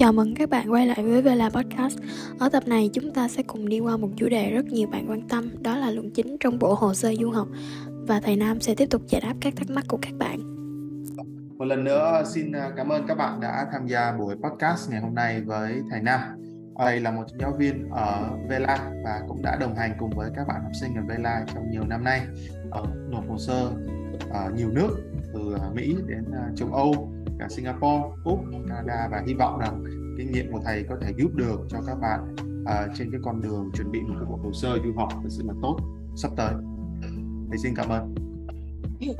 Chào mừng các bạn quay lại với Vela Podcast. Ở tập này chúng ta sẽ cùng đi qua một chủ đề rất nhiều bạn quan tâm, đó là luận chính trong bộ hồ sơ du học và thầy Nam sẽ tiếp tục giải đáp các thắc mắc của các bạn. Một lần nữa xin à, cảm ơn các bạn đã tham gia buổi podcast ngày hôm nay với thầy Nam. Thầy là một giáo viên ở Vela và cũng đã đồng hành cùng với các bạn học sinh ở Vela trong nhiều năm nay ở nộp hồ sơ ở nhiều nước từ à, Mỹ đến châu Âu, cả Singapore, Úc, Canada và hy vọng rằng kinh nghiệm của thầy có thể giúp được cho các bạn uh, trên cái con đường chuẩn bị một cái bộ hồ sơ du học thật sự là tốt sắp tới. Thầy xin cảm ơn.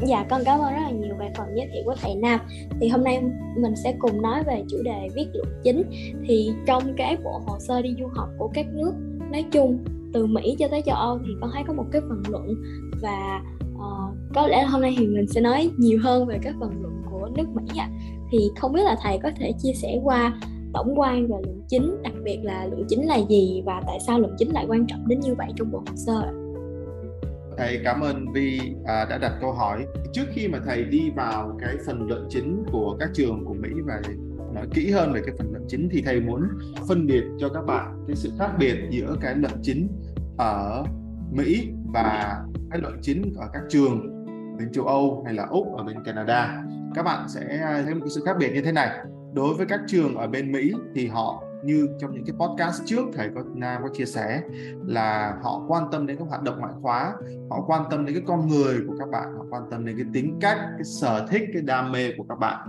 Dạ con cảm ơn rất là nhiều về phần giới thiệu của thầy Nam. Thì hôm nay mình sẽ cùng nói về chủ đề viết luận chính. Thì trong cái bộ hồ sơ đi du học của các nước nói chung Từ Mỹ cho tới châu Âu thì con thấy có một cái phần luận Và uh, có lẽ hôm nay thì mình sẽ nói nhiều hơn về các phần luận nước Mỹ ạ. Thì không biết là thầy có thể chia sẻ qua tổng quan về luận chính Đặc biệt là luận chính là gì và tại sao luận chính lại quan trọng đến như vậy trong bộ hồ sơ ạ? Thầy cảm ơn Vi à, đã đặt câu hỏi. Trước khi mà thầy đi vào cái phần luận chính của các trường của Mỹ và nói kỹ hơn về cái phần luận chính thì thầy muốn phân biệt cho các bạn cái sự khác biệt giữa cái luận chính ở Mỹ và cái luận chính ở các trường bên châu Âu hay là Úc ở bên Canada các bạn sẽ à, thấy một cái sự khác biệt như thế này. Đối với các trường ở bên Mỹ thì họ như trong những cái podcast trước thầy có Nam có chia sẻ là họ quan tâm đến các hoạt động ngoại khóa họ quan tâm đến cái con người của các bạn họ quan tâm đến cái tính cách cái sở thích cái đam mê của các bạn.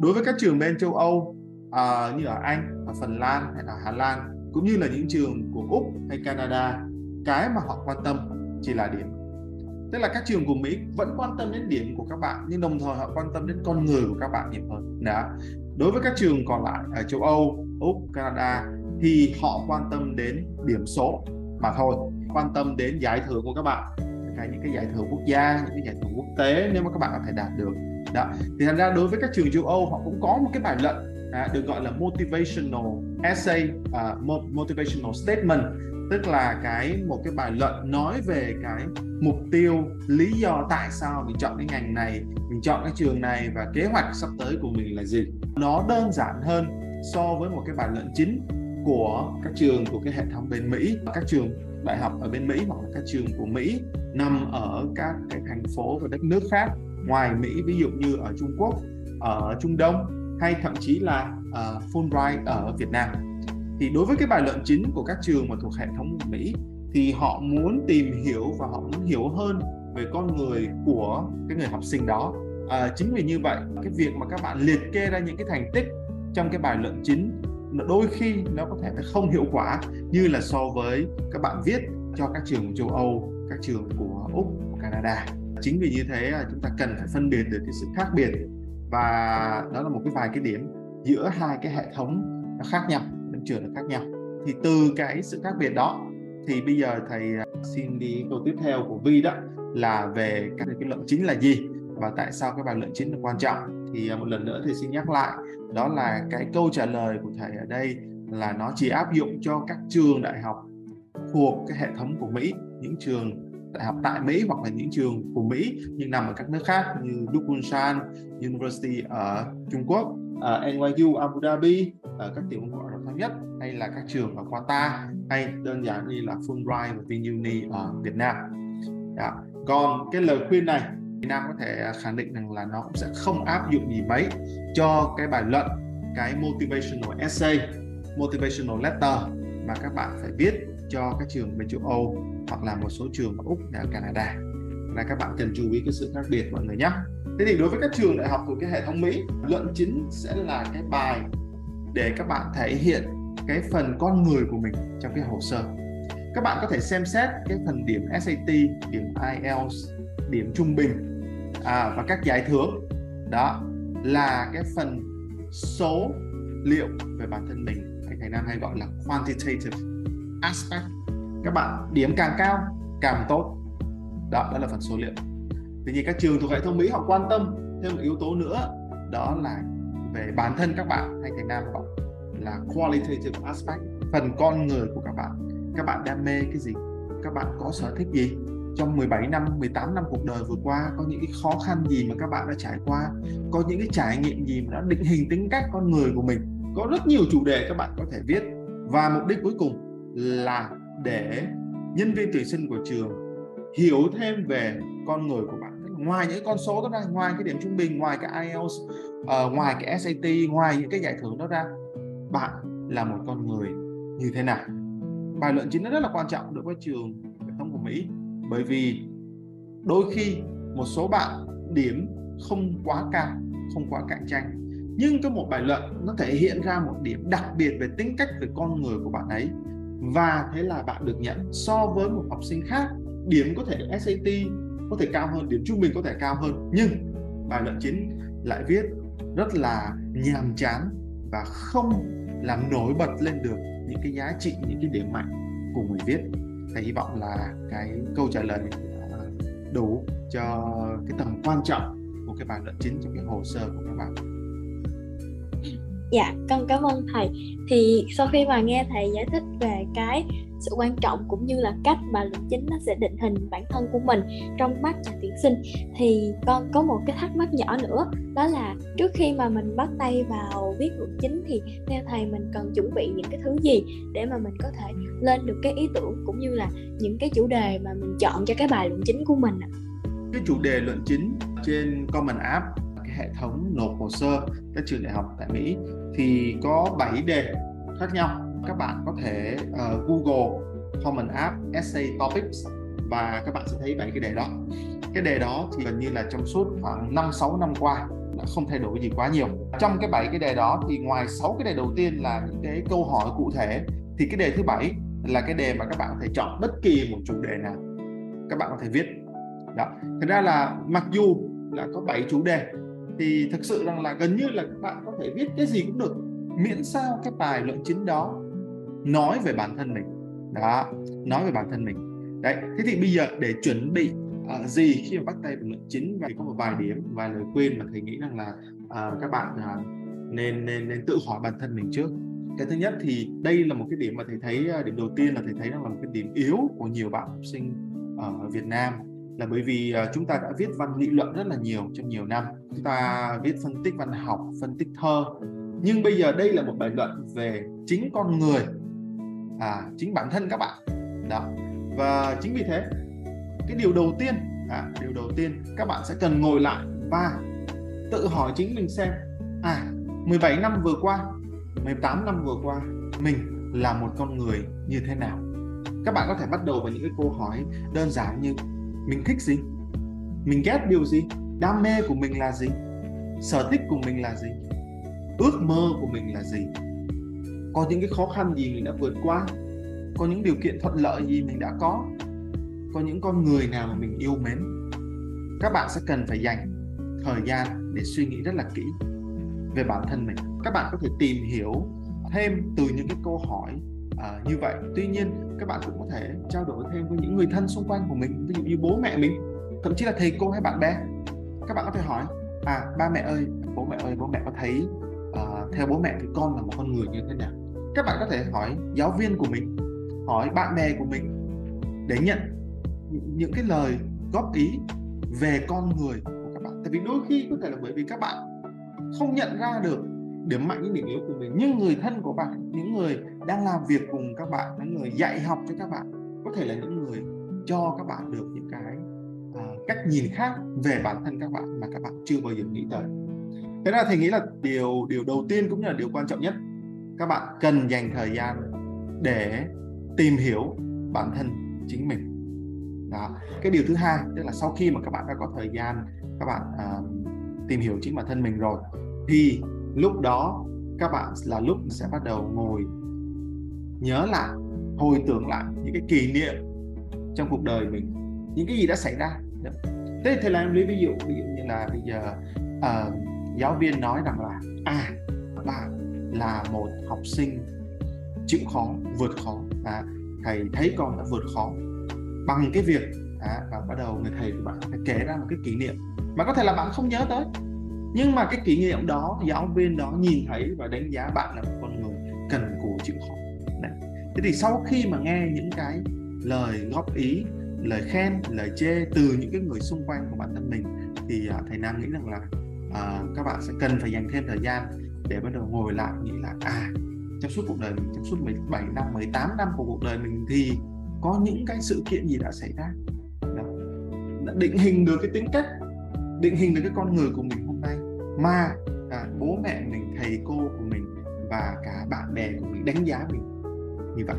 Đối với các trường bên châu Âu uh, như ở Anh ở Phần Lan hay là Hà Lan cũng như là những trường của Úc hay Canada cái mà họ quan tâm chỉ là điểm tức là các trường của Mỹ vẫn quan tâm đến điểm của các bạn, nhưng đồng thời họ quan tâm đến con người của các bạn nhiều hơn. Đó. Đối với các trường còn lại ở châu Âu, Úc, Canada thì họ quan tâm đến điểm số mà thôi, quan tâm đến giải thưởng của các bạn cái những cái giải thưởng quốc gia, những cái giải thưởng quốc tế nếu mà các bạn có thể đạt được. Đó. Thì thành ra đối với các trường châu Âu, họ cũng có một cái bài luận à, được gọi là motivational essay à, motivational statement tức là cái một cái bài luận nói về cái mục tiêu lý do tại sao mình chọn cái ngành này mình chọn cái trường này và kế hoạch sắp tới của mình là gì. Nó đơn giản hơn so với một cái bài luận chính của các trường của cái hệ thống bên Mỹ. Các trường đại học ở bên Mỹ hoặc là các trường của Mỹ nằm ở các cái thành phố và đất nước khác ngoài Mỹ ví dụ như ở Trung Quốc ở Trung Đông hay thậm chí là ờ, uh, Fulbright ở Việt Nam thì đối với cái bài luận chính của các trường mà thuộc hệ thống của Mỹ thì họ muốn tìm hiểu và họ muốn hiểu hơn về con người của cái người học sinh đó à, chính vì như vậy cái việc mà các bạn liệt kê ra những cái thành tích trong cái bài luận chính đôi khi nó có thể không hiệu quả như là so với các bạn viết cho các trường châu Âu, các trường của Úc, của Canada. Chính vì như thế là chúng ta cần phải phân biệt được cái sự khác biệt và đó là một cái vài cái điểm giữa hai cái hệ thống nó khác nhau, những trường nó khác nhau. Thì từ cái sự khác biệt đó thì bây giờ thầy à, xin đi câu tiếp theo của Vi đó là về các cái luận chính là gì và tại sao cái bài luận chính là quan trọng thì à, một lần nữa thì xin nhắc lại đó là cái câu trả lời của thầy ở đây là nó chỉ áp dụng cho các trường đại học thuộc cái hệ thống của Mỹ những trường đại học tại Mỹ hoặc là những trường của Mỹ nhưng nằm ở các nước khác như Dukunshan University ở Trung Quốc, ờ, ở NYU Abu Dhabi, ở các tiểu vương quốc Ả Rập thống nhất hay là các trường ở Qatar hay đơn giản như là Fulbright và VinUni ở Việt Nam. Đó. Còn cái lời khuyên này Việt Nam có thể khẳng định rằng là nó cũng sẽ không áp dụng gì mấy cho cái bài luận cái motivational essay motivational letter mà các bạn phải viết cho các trường bên châu Âu hoặc là một số trường ở Úc ở Canada. Là các bạn cần chú ý cái sự khác biệt mọi người nhé. Thế thì đối với các trường đại học thuộc cái hệ thống Mỹ luận chính sẽ là cái bài để các bạn thể hiện cái phần con người của mình trong cái hồ sơ. Các bạn có thể xem xét cái phần điểm SAT điểm IELTS điểm trung bình à, và các giải thưởng. Đó là cái phần số liệu về bản thân mình. Hay thầy Nam hay gọi là quantitative aspect các bạn điểm càng cao càng tốt. Đó đó là phần số liệu. Tuy nhiên các trường thuộc hệ thống mỹ họ quan tâm thêm một yếu tố nữa đó là về bản thân các bạn hay thành nam gọi là qualitative aspect phần con người của các bạn. Các bạn đam mê cái gì? Các bạn có sở thích gì? Trong 17 năm, 18 năm cuộc đời vừa qua có những cái khó khăn gì mà các bạn đã trải qua, có những cái trải nghiệm gì mà đã định hình tính cách con người của mình. Có rất nhiều chủ đề các bạn có thể viết. Và mục đích cuối cùng là để nhân viên tuyển sinh của trường hiểu thêm về con người của bạn. Ngoài những con số đó ra ngoài cái điểm trung bình ngoài cái IELTS uh, ngoài cái SAT ngoài những cái giải thưởng đó ra bạn là một con người như thế nào? Bài luận chính nó rất là quan trọng đối với trường hệ thống của Mỹ bởi vì đôi khi một số bạn điểm không quá cao không quá cạnh tranh. Nhưng có một bài luận nó thể hiện ra một điểm đặc biệt về tính cách về con người của bạn ấy và thế là bạn được nhận so với một học sinh khác, điểm có thể SAT có thể cao hơn, điểm trung bình có thể cao hơn. Nhưng bài luận chính lại viết rất là nhàm chán và không làm nổi bật lên được những cái giá trị, những cái điểm mạnh của người viết. Thầy hy vọng là cái câu trả lời à, đủ cho cái tầm quan trọng của cái bài luận chính trong cái hồ sơ của các bạn dạ con cảm ơn thầy. Thì sau khi mà nghe thầy giải thích về cái sự quan trọng cũng như là cách mà luận chính nó sẽ định hình bản thân của mình trong mắt nhà tuyển sinh, thì con có một cái thắc mắc nhỏ nữa, đó là trước khi mà mình bắt tay vào viết luận chính thì theo thầy mình cần chuẩn bị những cái thứ gì để mà mình có thể lên được cái ý tưởng cũng như là những cái chủ đề mà mình chọn cho cái bài luận chính của mình ạ? Cái chủ đề luận chính trên Common App, cái hệ thống nộp hồ sơ các trường đại học tại Mỹ thì có 7 đề khác nhau các bạn có thể uh, Google Common App Essay Topics và các bạn sẽ thấy bảy cái đề đó cái đề đó thì gần như là trong suốt khoảng 5 6 năm qua đã không thay đổi gì quá nhiều. Trong cái bảy cái đề đó thì ngoài 6 cái đề đầu tiên là những cái câu hỏi cụ thể thì cái đề thứ bảy là cái đề mà các bạn có thể chọn bất kỳ một chủ đề nào các bạn có thể viết. Đó. Thật ra là mặc dù là có 7 chủ đề thì thực sự rằng là gần như là các bạn có thể viết cái gì cũng được miễn sao cái bài luận chính đó nói về bản thân mình. Đó nói về bản thân mình. Đấy thế thì bây giờ để chuẩn bị uh, gì khi mà bắt tay vào luận chính và có một vài điểm vài lời khuyên mà thầy nghĩ rằng là uh, các bạn uh, nên nên nên tự hỏi bản thân mình trước. Cái thứ nhất thì đây là một cái điểm mà thầy thấy điểm đầu tiên là thầy thấy rằng là một cái điểm yếu của nhiều bạn học sinh ở Việt Nam là bởi vì à, chúng ta đã viết văn nghị luận rất là nhiều trong nhiều năm. Chúng ta viết phân tích văn học phân tích thơ. Nhưng bây giờ đây là một bài luận về chính con người à, chính bản thân các bạn. Đó. Và chính vì thế cái điều đầu tiên à, điều đầu tiên các bạn sẽ cần ngồi lại và tự hỏi chính mình xem à 17 năm vừa qua 18 năm vừa qua mình là một con người như thế nào? Các bạn có thể bắt đầu với những cái câu hỏi đơn giản như mình thích gì? Mình ghét điều gì? Đam mê của mình là gì? Sở thích của mình là gì? Ước mơ của mình là gì? Có những cái khó khăn gì mình đã vượt qua? Có những điều kiện thuận lợi gì mình đã có? Có những con người nào mà mình yêu mến? Các bạn sẽ cần phải dành thời gian để suy nghĩ rất là kỹ về bản thân mình. Các bạn có thể tìm hiểu thêm từ những cái câu hỏi à, như vậy. Tuy nhiên các bạn cũng có thể trao đổi thêm với những người thân xung quanh của mình ví dụ như bố mẹ mình thậm chí là thầy cô hay bạn bè. Các bạn có thể hỏi à ba mẹ ơi bố mẹ ơi bố mẹ có thấy uh, theo bố mẹ thì con là một con người như thế nào? Các bạn có thể hỏi giáo viên của mình hỏi bạn bè của mình để nhận những cái lời góp ý về con người của các bạn. Tại vì đôi khi có thể là bởi vì các bạn không nhận ra được điểm mạnh những điểm yếu của mình. Nhưng người thân của bạn những người đang làm việc cùng các bạn những người dạy học cho các bạn có thể là những người cho các bạn được những cái uh, cách nhìn khác về bản thân các bạn mà các bạn chưa bao giờ nghĩ tới. Thế ra thì nghĩ là điều điều đầu tiên cũng như là điều quan trọng nhất các bạn cần dành thời gian để tìm hiểu bản thân chính mình. Đó cái điều thứ hai tức là sau khi mà các bạn đã có thời gian các bạn uh, tìm hiểu chính bản thân mình rồi thì lúc đó các bạn là lúc sẽ bắt đầu ngồi nhớ lại hồi tưởng lại những cái kỷ niệm trong cuộc đời mình những cái gì đã xảy ra. Thế thì là em lấy ví dụ ví dụ như là bây giờ uh, giáo viên nói rằng là à bạn là một học sinh chịu khó vượt khó. À, thầy thấy con đã vượt khó bằng cái việc à, và bắt đầu người thầy của bạn phải kể ra một cái kỷ niệm mà có thể là bạn không nhớ tới nhưng mà cái kỷ niệm đó giáo viên đó nhìn thấy và đánh giá bạn là một con người cần cù chịu khó Đấy. thế thì sau khi mà nghe những cái lời góp ý lời khen lời chê từ những cái người xung quanh của bản thân mình thì uh, thầy Nam nghĩ rằng là uh, các bạn sẽ cần phải dành thêm thời gian để bắt đầu ngồi lại nghĩ là à trong suốt cuộc đời mình trong suốt 17 năm 18 năm của cuộc đời mình thì có những cái sự kiện gì đã xảy ra đó. đã định hình được cái tính cách định hình được cái con người của mình mà à, bố mẹ mình thầy cô của mình và cả bạn bè của mình đánh giá mình như vậy.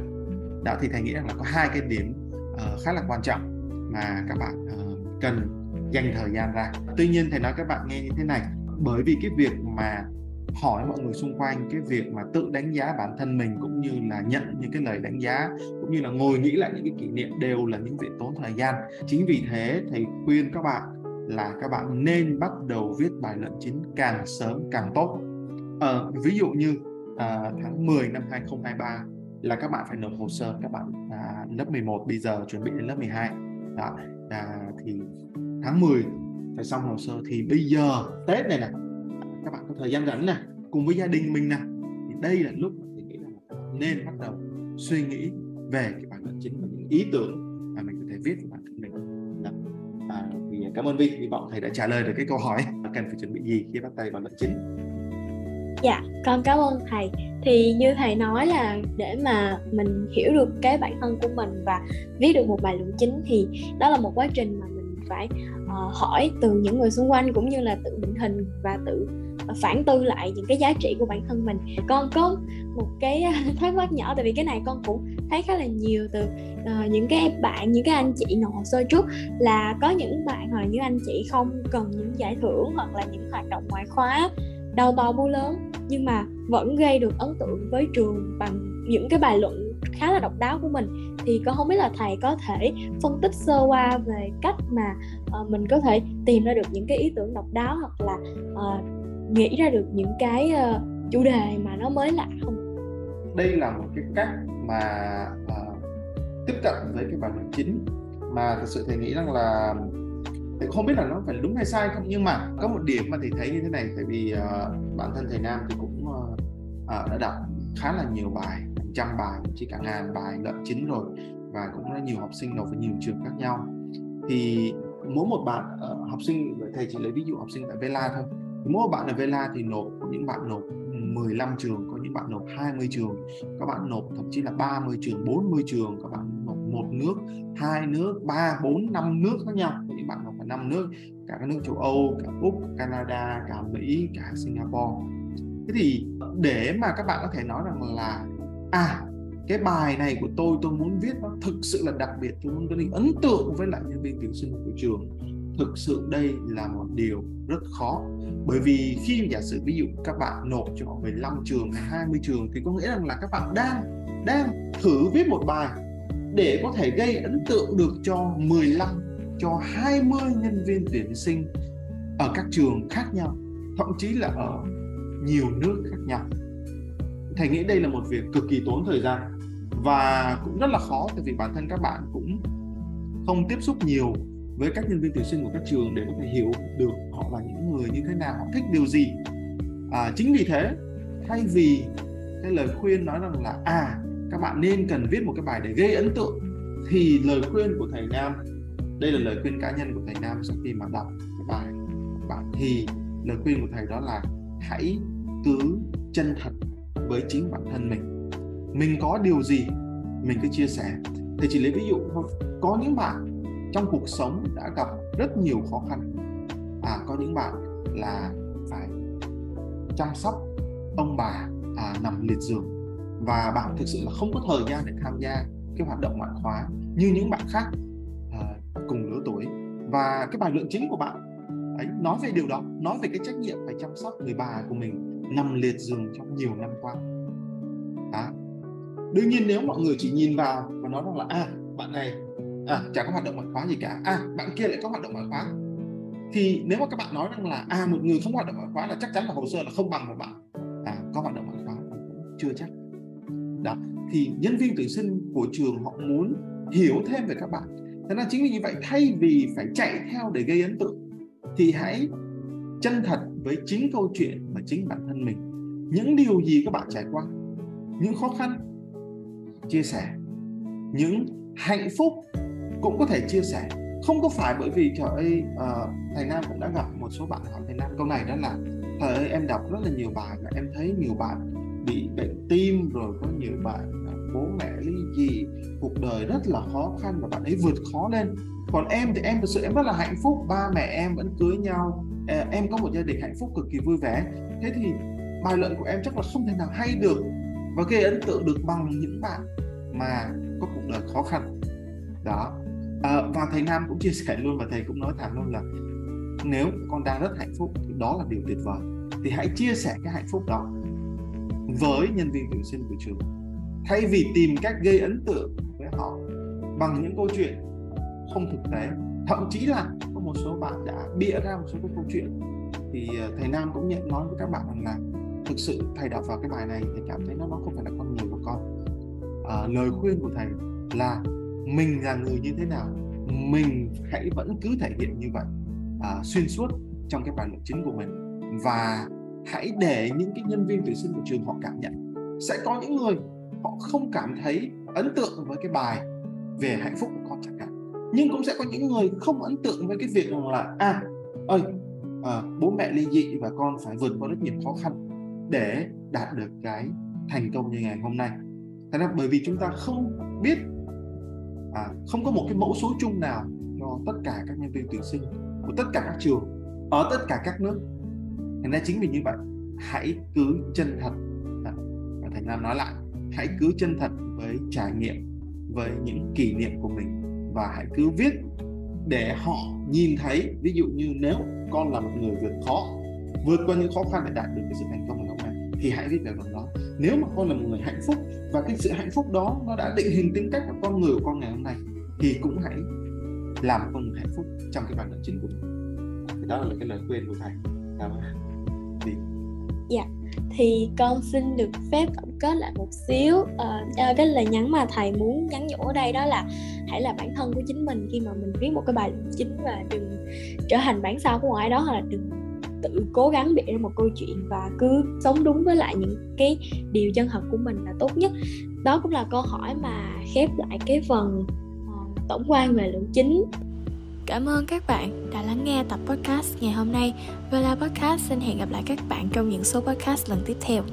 Đó thì thầy nghĩ rằng là có hai cái điểm uh, khá là quan trọng mà các bạn uh, cần dành thời gian ra. Tuy nhiên thầy nói các bạn nghe như thế này bởi vì cái việc mà hỏi mọi người xung quanh cái việc mà tự đánh giá bản thân mình cũng như là nhận những cái lời đánh giá cũng như là ngồi nghĩ lại những cái kỷ niệm đều là những việc tốn thời gian. Chính vì thế thầy khuyên các bạn là các bạn nên bắt đầu viết bài luận chính càng sớm càng tốt. À, ví dụ như à, tháng 10 năm 2023 là các bạn phải nộp hồ sơ các bạn à, lớp 11 bây giờ chuẩn bị đến lớp 12 đó à, thì tháng 10 phải xong hồ sơ thì bây giờ Tết này nè các bạn có thời gian rảnh nè cùng với gia đình mình nè thì đây là lúc mình nghĩ là nên bắt đầu suy nghĩ về cái bản luận chính và những ý tưởng mà mình có thể viết của bản cảm ơn Vi hy vọng thầy đã trả lời được cái câu hỏi cần phải chuẩn bị gì khi bắt tay vào luận chính Dạ, con cảm ơn thầy. Thì như thầy nói là để mà mình hiểu được cái bản thân của mình và viết được một bài luận chính thì đó là một quá trình mà mình phải uh, hỏi từ những người xung quanh cũng như là tự định hình và tự ờ, phản tư lại những cái giá trị của bản thân mình. Con có một cái ờ, thắc mắc nhỏ tại vì cái này con cũng thấy khá là nhiều từ uh, những cái bạn những cái anh chị nộp hồ sơ trước là có những bạn hoặc những anh chị không cần những giải thưởng hoặc là những hoạt động ngoại khóa đầu to bố lớn nhưng mà vẫn gây được ấn tượng với trường bằng những cái bài luận khá là độc đáo của mình. Thì con không biết là thầy có thể phân tích sơ qua về cách mà uh, mình có thể tìm ra được những cái ý tưởng độc đáo hoặc là uh, nghĩ ra được những cái uh, chủ đề mà nó mới lạ không? Đây là một cái cách mà uh, tiếp cận với cái bài luận chính mà thực sự thầy nghĩ rằng là thầy không biết là nó phải đúng hay sai không. Nhưng mà có một điểm mà thầy thấy như thế này tại vì uh, bản thân thầy Nam thì cũng uh, uh, đã đọc khá là nhiều bài trăm bài chỉ cả ngàn bài luận chính rồi và cũng rất nhiều học sinh nộp với nhiều trường khác nhau. Thì mỗi một bạn uh, học sinh thầy chỉ lấy ví dụ học sinh tại Vela thôi. Mỗi một bạn ở Vela thì nộp có những bạn nộp 15 trường có những bạn nộp 20 trường các bạn nộp thậm chí là 30 trường 40 trường các bạn nộp một nước hai nước ba bốn năm nước khác nhau. Có những bạn nộp cả năm nước cả các nước châu Âu cả Úc Canada cả Mỹ cả Singapore. Thế thì để mà các bạn có thể nói rằng là à cái bài này của tôi tôi muốn viết nó thực sự là đặc biệt. Tôi muốn gây ấn tượng với lại nhân viên tuyển sinh của trường. Thực sự đây là một điều rất khó. Bởi vì khi giả sử ví dụ các bạn nộp cho 15 trường hay 20 trường thì có nghĩa rằng là các bạn đang đang thử viết một bài để có thể gây ấn tượng được cho 15 cho 20 nhân viên tuyển sinh ở các trường khác nhau, thậm chí là ở nhiều nước khác nhau thầy nghĩ đây là một việc cực kỳ tốn thời gian và cũng rất là khó tại vì bản thân các bạn cũng không tiếp xúc nhiều với các nhân viên tuyển sinh của các trường để có thể hiểu được họ là những người như thế nào họ thích điều gì. À, chính vì thế thay vì cái lời khuyên nói rằng là à các bạn nên cần viết một cái bài để gây ấn tượng thì lời khuyên của thầy Nam đây là lời khuyên cá nhân của thầy Nam sau khi mà đọc cái bài bạn thì lời khuyên của thầy đó là hãy cứ chân thật với chính bản thân mình. Mình có điều gì mình cứ chia sẻ. Thì chỉ lấy ví dụ thôi. Có những bạn trong cuộc sống đã gặp rất nhiều khó khăn. À có những bạn là phải chăm sóc ông bà à, nằm liệt giường. Và bạn thực sự là không có thời gian để tham gia cái hoạt động ngoại khóa như những bạn khác à, cùng lứa tuổi. Và cái bài luận chính của bạn ấy nói về điều đó nói về cái trách nhiệm phải chăm sóc người bà của mình nằm liệt giường trong nhiều năm qua. Đó. đương nhiên nếu mọi người chỉ nhìn vào và nói rằng là à bạn này à, chẳng có hoạt động ngoại khóa gì cả. À bạn kia lại có hoạt động ngoại khóa. Thì nếu mà các bạn nói rằng là à một người không hoạt động ngoại khóa là chắc chắn là hồ sơ là không bằng một bạn. À có hoạt động ngoại khóa chưa chắc. Đó. Thì nhân viên tuyển sinh của trường họ muốn hiểu thêm về các bạn. Thế nên chính vì như vậy thay vì phải chạy theo để gây ấn tượng thì hãy chân thật với chính câu chuyện và chính bản thân mình. Những điều gì các bạn trải qua những khó khăn chia sẻ những hạnh phúc cũng có thể chia sẻ. Không có phải bởi vì trời ơi uh, thầy Nam cũng đã gặp một số bạn hỏi thầy Nam câu này đó là thầy ơi em đọc rất là nhiều bài và em thấy nhiều bạn bị bệnh tim rồi có nhiều bạn ờ, bố mẹ ly dị cuộc đời rất là khó khăn và bạn ấy vượt khó lên. Còn em thì em thực sự em rất là hạnh phúc ba mẹ em vẫn cưới nhau Ờ, em có một gia đình hạnh phúc cực kỳ vui vẻ. Thế thì bài luận của em chắc là không thể nào hay được và gây ấn tượng được bằng những bạn mà có cuộc đời khó khăn. Đó. À, và thầy Nam cũng chia sẻ luôn và thầy cũng nói thẳng luôn là nếu con đang rất hạnh phúc thì đó là điều tuyệt vời. Thì hãy chia sẻ cái hạnh phúc đó với nhân viên tuyển sinh của trường. Thay vì tìm cách gây ấn tượng với họ bằng những câu chuyện không thực tế thậm chí là một số bạn đã bịa ra một số cái câu chuyện. Thì ờ, thầy Nam cũng nhận nói với các bạn rằng là thực sự thầy đọc vào cái bài này thì cảm thấy nó nó không phải là con người của con. À, lời khuyên của thầy là mình là người như thế nào mình hãy vẫn cứ thể hiện như vậy à, xuyên suốt trong cái bài luận chính của mình. Và hãy để những cái nhân viên tuyển sinh của trường họ cảm nhận. Sẽ có những người họ không cảm thấy ấn tượng với cái bài về hạnh phúc của con chẳng hạn nhưng cũng sẽ có những người không ấn tượng với cái việc rằng là à ơi à, bố mẹ ly dị và con phải vượt qua rất nhiều khó khăn để đạt được cái thành công như ngày hôm nay. Thế nên bởi vì chúng ta không biết à, không có một cái mẫu số chung nào cho tất cả các nhân viên tuyển sinh của tất cả các trường ở tất cả các nước. Thành ra chính vì như vậy hãy cứ chân thật à, và thành nam nói lại hãy cứ chân thật với trải nghiệm với những kỷ niệm của mình và hãy cứ viết để họ nhìn thấy. Ví dụ như nếu con là một người vượt khó, vượt qua những khó khăn để đạt được cái sự thành công ngày hôm nay thì hãy viết về phần đó. Nếu mà con là một người hạnh phúc và cái sự hạnh phúc đó nó đã định hình tính cách của con người của con ngày hôm nay, thì cũng hãy làm con người hạnh phúc trong cái bản luận chính của mình. Thì đó là cái lời khuyên của thầy. Cảm ơn. Đi. Dạ thì con xin được phép tổng kết lại một xíu. Ờ, à, cái lời nhắn mà thầy muốn nhắn nhủ ở đây đó là hãy là bản thân của chính mình khi mà mình viết một cái bài luận chính và đừng trở thành bản sao của ai đó hoặc là đừng tự cố gắng bịa ra một câu chuyện và cứ sống đúng với lại những cái điều chân thật của mình là tốt nhất. Đó cũng là câu hỏi mà khép lại cái phần uh, tổng quan về luận chính. Cảm ơn các bạn đã lắng nghe tập podcast ngày hôm nay. Vela Podcast, xin hẹn gặp lại các bạn trong những số podcast lần tiếp theo.